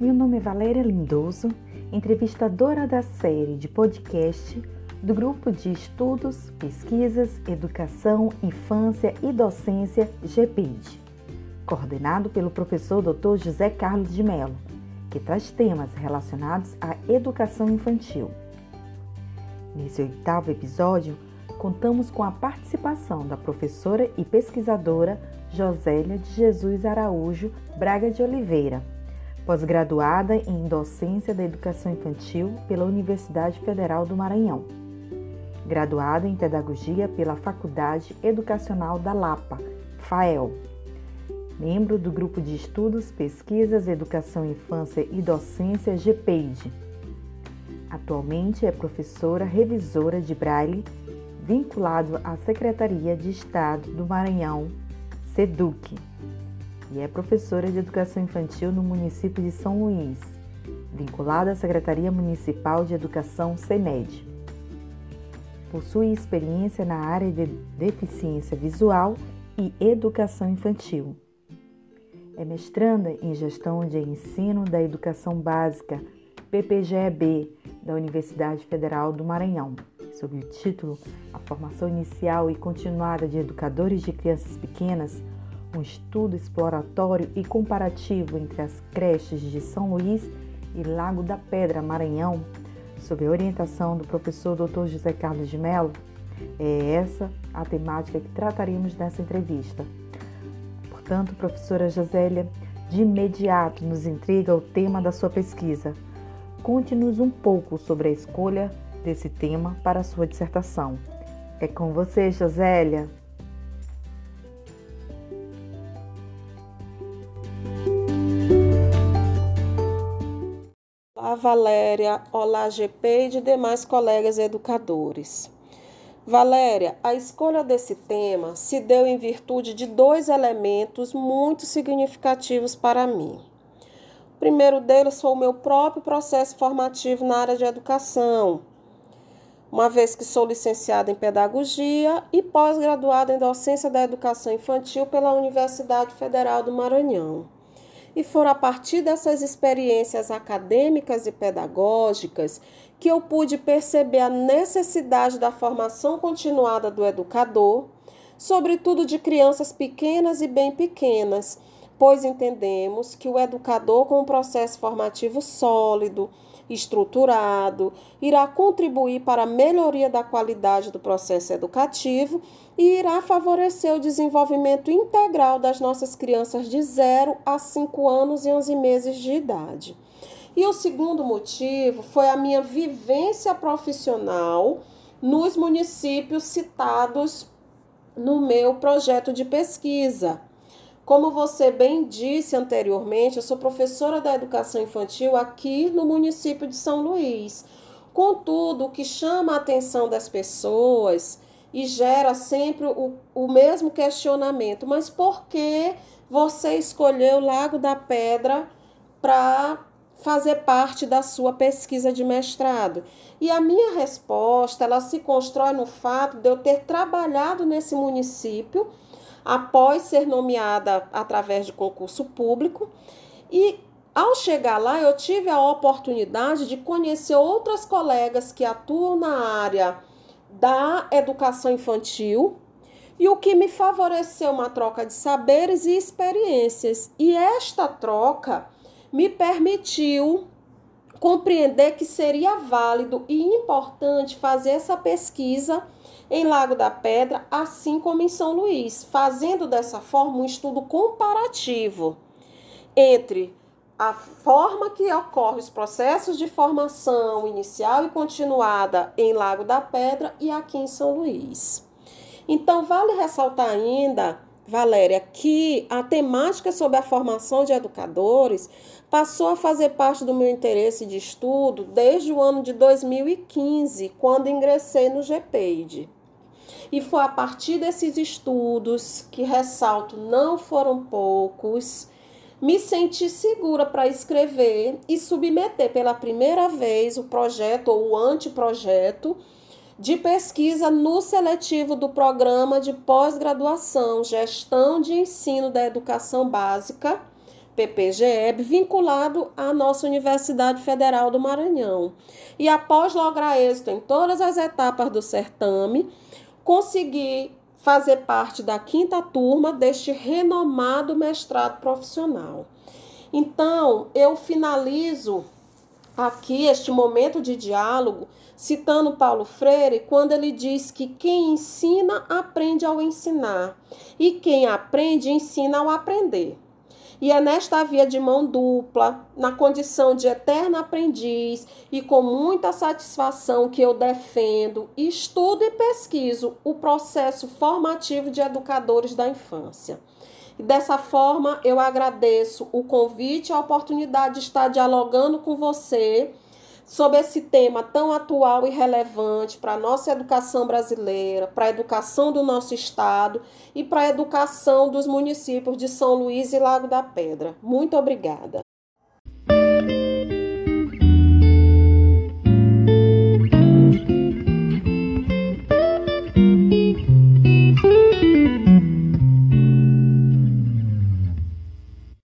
Meu nome é Valéria Lindoso, entrevistadora da série de podcast do Grupo de Estudos, Pesquisas, Educação, Infância e Docência GPID, coordenado pelo professor Dr. José Carlos de Mello, que traz temas relacionados à educação infantil. Nesse oitavo episódio, contamos com a participação da professora e pesquisadora Josélia de Jesus Araújo Braga de Oliveira, pós-graduada em Docência da Educação Infantil pela Universidade Federal do Maranhão, graduada em Pedagogia pela Faculdade Educacional da Lapa, FAEL, membro do Grupo de Estudos, Pesquisas, Educação, Infância e Docência GPEID. Atualmente é professora revisora de Braille, vinculado à Secretaria de Estado do Maranhão, SEDUC e é professora de Educação Infantil no município de São Luís, vinculada à Secretaria Municipal de Educação SEMED. Possui experiência na área de deficiência visual e educação infantil. É mestranda em Gestão de Ensino da Educação Básica, PPGEB, da Universidade Federal do Maranhão, sob o título A Formação Inicial e Continuada de Educadores de Crianças Pequenas um estudo exploratório e comparativo entre as creches de São Luís e Lago da Pedra, Maranhão, sob a orientação do professor Dr. José Carlos de Mello, é essa a temática que trataremos nessa entrevista. Portanto, professora Josélia, de imediato nos intriga o tema da sua pesquisa. Conte-nos um pouco sobre a escolha desse tema para a sua dissertação. É com você, Josélia. Valéria, olá GP e de demais colegas educadores. Valéria, a escolha desse tema se deu em virtude de dois elementos muito significativos para mim. O primeiro deles foi o meu próprio processo formativo na área de educação, uma vez que sou licenciada em pedagogia e pós-graduada em docência da educação infantil pela Universidade Federal do Maranhão. E foram a partir dessas experiências acadêmicas e pedagógicas que eu pude perceber a necessidade da formação continuada do educador, sobretudo de crianças pequenas e bem pequenas, pois entendemos que o educador, com um processo formativo sólido, estruturado, irá contribuir para a melhoria da qualidade do processo educativo e irá favorecer o desenvolvimento integral das nossas crianças de 0 a 5 anos e 11 meses de idade. E o segundo motivo foi a minha vivência profissional nos municípios citados no meu projeto de pesquisa. Como você bem disse anteriormente, eu sou professora da educação infantil aqui no município de São Luís. Contudo, o que chama a atenção das pessoas e gera sempre o, o mesmo questionamento: mas por que você escolheu o Lago da Pedra para fazer parte da sua pesquisa de mestrado? E a minha resposta, ela se constrói no fato de eu ter trabalhado nesse município após ser nomeada através de concurso público. E ao chegar lá, eu tive a oportunidade de conhecer outras colegas que atuam na área da educação infantil e o que me favoreceu uma troca de saberes e experiências. E esta troca me permitiu compreender que seria válido e importante fazer essa pesquisa em Lago da Pedra, assim como em São Luís, fazendo dessa forma um estudo comparativo entre a forma que ocorre os processos de formação inicial e continuada em Lago da Pedra e aqui em São Luís. Então, vale ressaltar ainda, Valéria, que a temática sobre a formação de educadores passou a fazer parte do meu interesse de estudo desde o ano de 2015, quando ingressei no GPEID. E foi a partir desses estudos, que ressalto não foram poucos, me senti segura para escrever e submeter pela primeira vez o projeto ou o anteprojeto de pesquisa no seletivo do programa de pós-graduação Gestão de Ensino da Educação Básica, PPGEB, vinculado à nossa Universidade Federal do Maranhão. E após lograr êxito em todas as etapas do certame, consegui fazer parte da quinta turma deste renomado mestrado profissional. Então, eu finalizo aqui este momento de diálogo citando Paulo Freire quando ele diz que quem ensina aprende ao ensinar e quem aprende ensina ao aprender. E é nesta via de mão dupla, na condição de eterno aprendiz e com muita satisfação que eu defendo, estudo e pesquiso o processo formativo de educadores da infância. Dessa forma, eu agradeço o convite e a oportunidade de estar dialogando com você sobre esse tema tão atual e relevante para a nossa educação brasileira, para a educação do nosso estado e para a educação dos municípios de São Luís e Lago da Pedra. Muito obrigada.